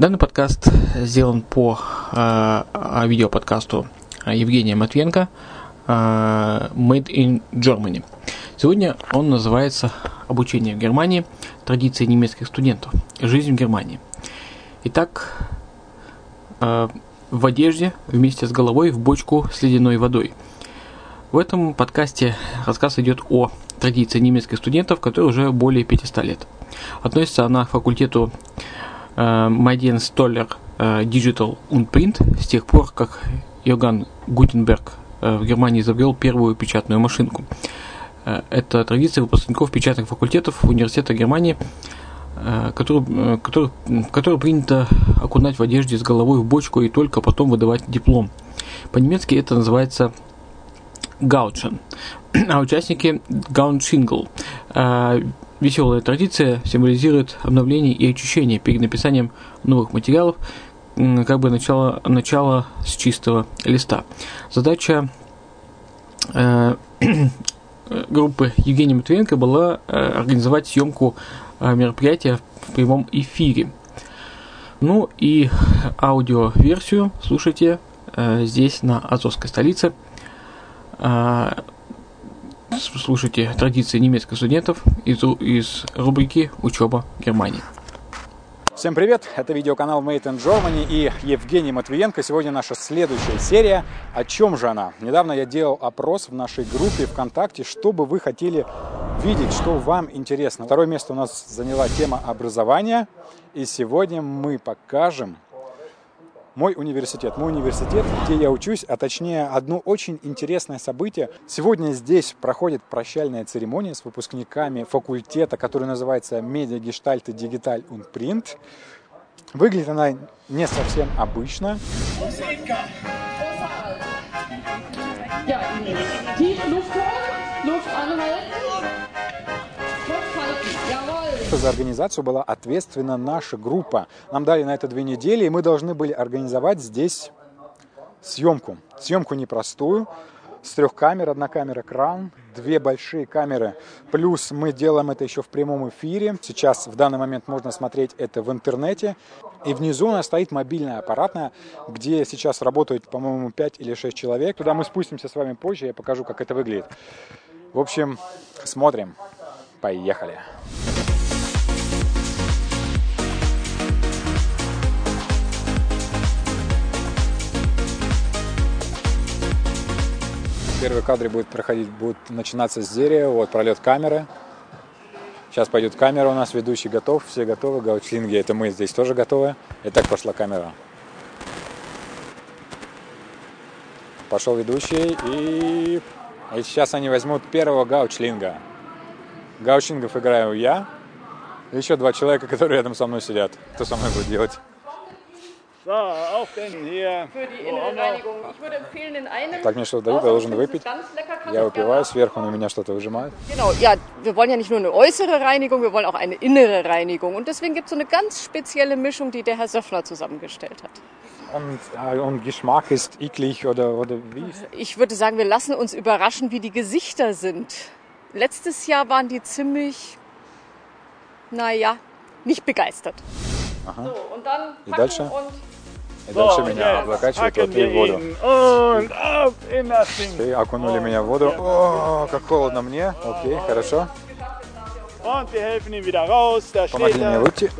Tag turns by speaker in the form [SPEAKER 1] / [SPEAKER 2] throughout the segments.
[SPEAKER 1] Данный подкаст сделан по э, видеоподкасту Евгения Матвенко э, Made in Germany. Сегодня он называется «Обучение в Германии. Традиции немецких студентов. Жизнь в Германии». Итак, э, в одежде вместе с головой в бочку с ледяной водой. В этом подкасте рассказ идет о традиции немецких студентов, которые уже более 500 лет. Относится она к факультету Майден Столлер Digital und Print с тех пор, как Йоган Гутенберг э, в Германии изобрел первую печатную машинку. Э, это традиция выпускников печатных факультетов университета Германии, э, который, который, который принято окунать в одежде с головой в бочку и только потом выдавать диплом. По-немецки это называется гаучен, а участники гауншингл. Веселая традиция символизирует обновление и очищение перед написанием новых материалов, как бы начало, начало с чистого листа. Задача э, группы Евгения Матвиенко была э, организовать съемку э, мероприятия в прямом эфире. Ну и аудиоверсию слушайте э, здесь на Азовской столице. Э, слушайте традиции немецких студентов из, из рубрики «Учеба Германии».
[SPEAKER 2] Всем привет! Это видеоканал Made in Germany и Евгений Матвиенко. Сегодня наша следующая серия. О чем же она? Недавно я делал опрос в нашей группе ВКонтакте, что бы вы хотели видеть, что вам интересно. Второе место у нас заняла тема образования. И сегодня мы покажем мой университет. Мой университет, где я учусь, а точнее одно очень интересное событие. Сегодня здесь проходит прощальная церемония с выпускниками факультета, который называется Медиа Гештальт и Дигиталь und Print. Выглядит она не совсем обычно. Ja, Luft Luft anhalten. За организацию была ответственна наша группа. Нам дали на это две недели, и мы должны были организовать здесь съемку. Съемку непростую, с трех камер, одна камера кран, две большие камеры, плюс мы делаем это еще в прямом эфире. Сейчас в данный момент можно смотреть это в интернете. И внизу у нас стоит мобильная аппаратная, где сейчас работают, по-моему, 5 или 6 человек. Туда мы спустимся с вами позже, я покажу, как это выглядит. В общем, смотрим. Поехали. Первые кадры будут проходить, будут начинаться с дерева, вот пролет камеры. Сейчас пойдет камера у нас, ведущий готов, все готовы, гаучлинги, это мы здесь тоже готовы. И так пошла камера. Пошел ведущий, и, и сейчас они возьмут первого гаучлинга. Гаучлингов играю я, еще два человека, которые рядом со мной сидят. Кто со мной будет делать? So, auf den hier. Für die innere Reinigung. Ich würde empfehlen, in einem. Так мне что-то дают, я должен выпить. Я выпиваю, сверху на меня что-то выжимают.
[SPEAKER 3] Genau, ja, wir wollen ja nicht nur eine äußere Reinigung, wir wollen auch eine innere Reinigung. Und deswegen gibt es so eine ganz spezielle Mischung, die der Herr Söffner zusammengestellt hat.
[SPEAKER 2] Und, äh, und Geschmack ist eklig oder, oder wie?
[SPEAKER 3] Ich würde sagen, wir lassen uns überraschen, wie die Gesichter sind. Letztes Jahr waren die ziemlich, naja, nicht begeistert.
[SPEAKER 2] Aha. So, und dann packen und И дальше меня облокачивают вот в воду. И окунули меня в воду. О, как холодно мне. Окей, хорошо. Помогли мне выйти.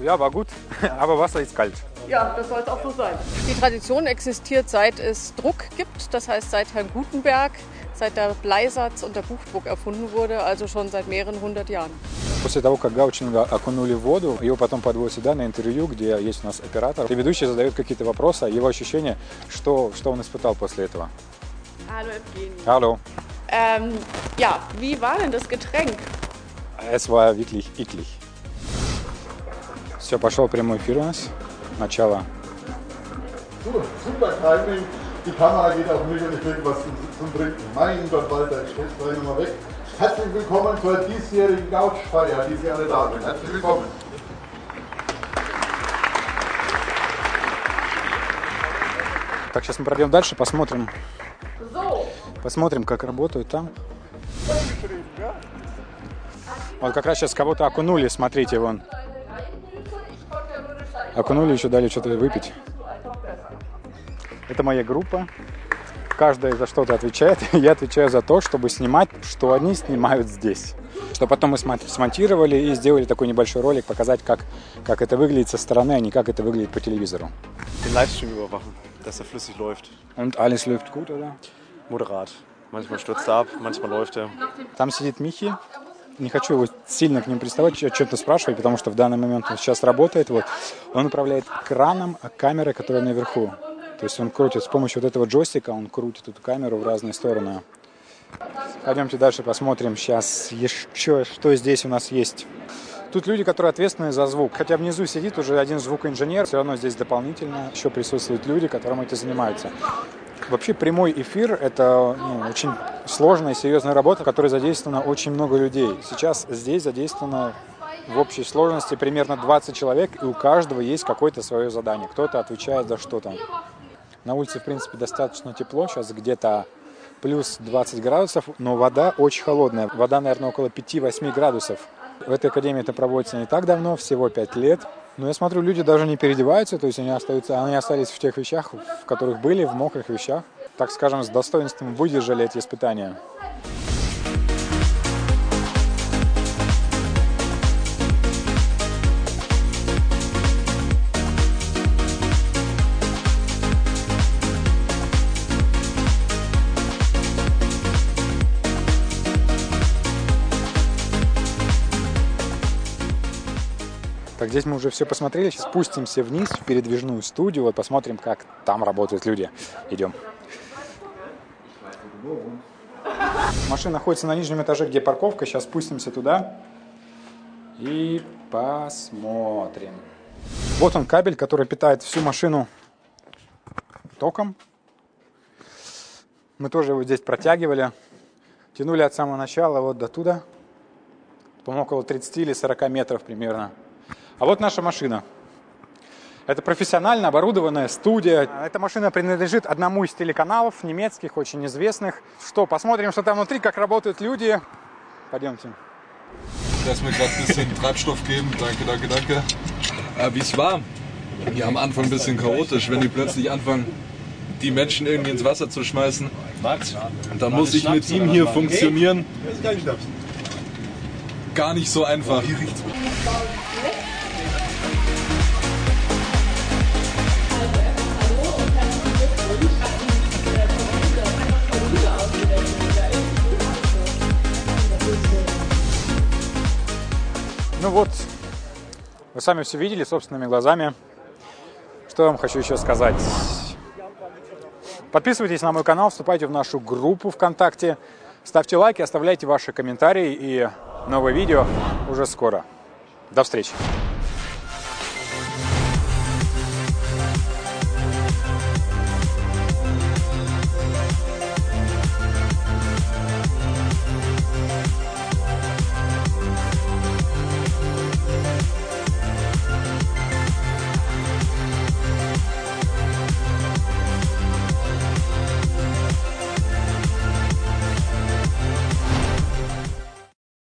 [SPEAKER 2] Ja, war gut, aber Wasser ist kalt.
[SPEAKER 3] Ja, das soll es auch so sein. Die Tradition existiert, seit es Druck gibt, das heißt seit Herrn Gutenberg, Seit der Bleisatz und der Buchdruck erfunden wurde, also schon seit mehreren hundert Jahren.
[SPEAKER 2] После того, как Гаучинга окунули в воду, его потом подводят сюда на интервью, где есть у нас оператор. И ведущий задает какие-то вопросы, его ощущения, что, что он испытал после этого.
[SPEAKER 3] Hallo Evgeny.
[SPEAKER 2] Hallo.
[SPEAKER 3] Ähm, ja, wie war denn das Getränk?
[SPEAKER 2] Es war wirklich eklig. Все, пошел прямой эфир у нас. Начало.
[SPEAKER 4] Super, super Timing. Die Kamera geht auf mich und ich kriege was zum, zum Trinken. Mein Gott, Walter, ich stell's gleich nochmal weg. Herzlich willkommen zur diesjährigen Couchfeier, die Sie alle da sind. Herzlich willkommen.
[SPEAKER 2] Так, сейчас мы пройдем дальше, посмотрим. Посмотрим, как работают там. Вот как раз сейчас кого-то окунули, смотрите, вон. Окунули, еще дали что-то выпить. Это моя группа. Каждая за что-то отвечает. Я отвечаю за то, чтобы снимать, что они снимают здесь. Что потом мы смонтировали и сделали такой небольшой ролик, показать, как, как это выглядит со стороны, а не как это выглядит по телевизору.
[SPEAKER 5] Den Livestream überwachen, dass er flüssig läuft.
[SPEAKER 2] Und alles läuft gut, oder?
[SPEAKER 5] Moderat. Manchmal stürzt er ab, manchmal läuft er.
[SPEAKER 2] Там сидит Михи. Не хочу его сильно к нему приставать, о чем-то спрашивать, потому что в данный момент он сейчас работает. Вот. Он управляет краном камеры, которая наверху. То есть он крутит с помощью вот этого джойстика, он крутит эту камеру в разные стороны. Пойдемте дальше посмотрим сейчас еще, что здесь у нас есть. Тут люди, которые ответственны за звук. Хотя внизу сидит уже один звукоинженер, все равно здесь дополнительно еще присутствуют люди, которым этим занимаются. Вообще прямой эфир – это ну, очень сложная и серьезная работа, в которой задействовано очень много людей. Сейчас здесь задействовано в общей сложности примерно 20 человек, и у каждого есть какое-то свое задание. Кто-то отвечает за что-то. На улице, в принципе, достаточно тепло, сейчас где-то плюс 20 градусов, но вода очень холодная. Вода, наверное, около 5-8 градусов. В этой академии это проводится не так давно, всего 5 лет. Но я смотрю, люди даже не переодеваются, то есть они, остаются, они остались в тех вещах, в которых были, в мокрых вещах. Так скажем, с достоинством выдержали эти испытания. Здесь мы уже все посмотрели. Сейчас спустимся вниз в передвижную студию. Вот посмотрим, как там работают люди. Идем. Машина находится на нижнем этаже, где парковка. Сейчас спустимся туда и посмотрим. Вот он кабель, который питает всю машину током. Мы тоже его здесь протягивали. Тянули от самого начала вот до туда. По-моему, около 30 или 40 метров примерно. А вот наша машина. Это профессионально оборудованная студия. Эта машина принадлежит одному из телеканалов немецких, очень известных. Что, посмотрим, что там внутри, как работают люди. Пойдемте.
[SPEAKER 6] Dass wir gerade ein bisschen Treibstoff geben. Danke, danke, danke. Äh, Wie es war. Ja, am Anfang ein bisschen chaotisch, wenn die plötzlich anfangen, die Menschen irgendwie ins Wasser zu schmeißen.
[SPEAKER 7] Max,
[SPEAKER 6] Dann muss ich mit ihm hier funktionieren. Gar nicht so einfach.
[SPEAKER 2] Ну вот, вы сами все видели собственными глазами. Что я вам хочу еще сказать? Подписывайтесь на мой канал, вступайте в нашу группу ВКонтакте, ставьте лайки, оставляйте ваши комментарии и новое видео уже скоро. До встречи!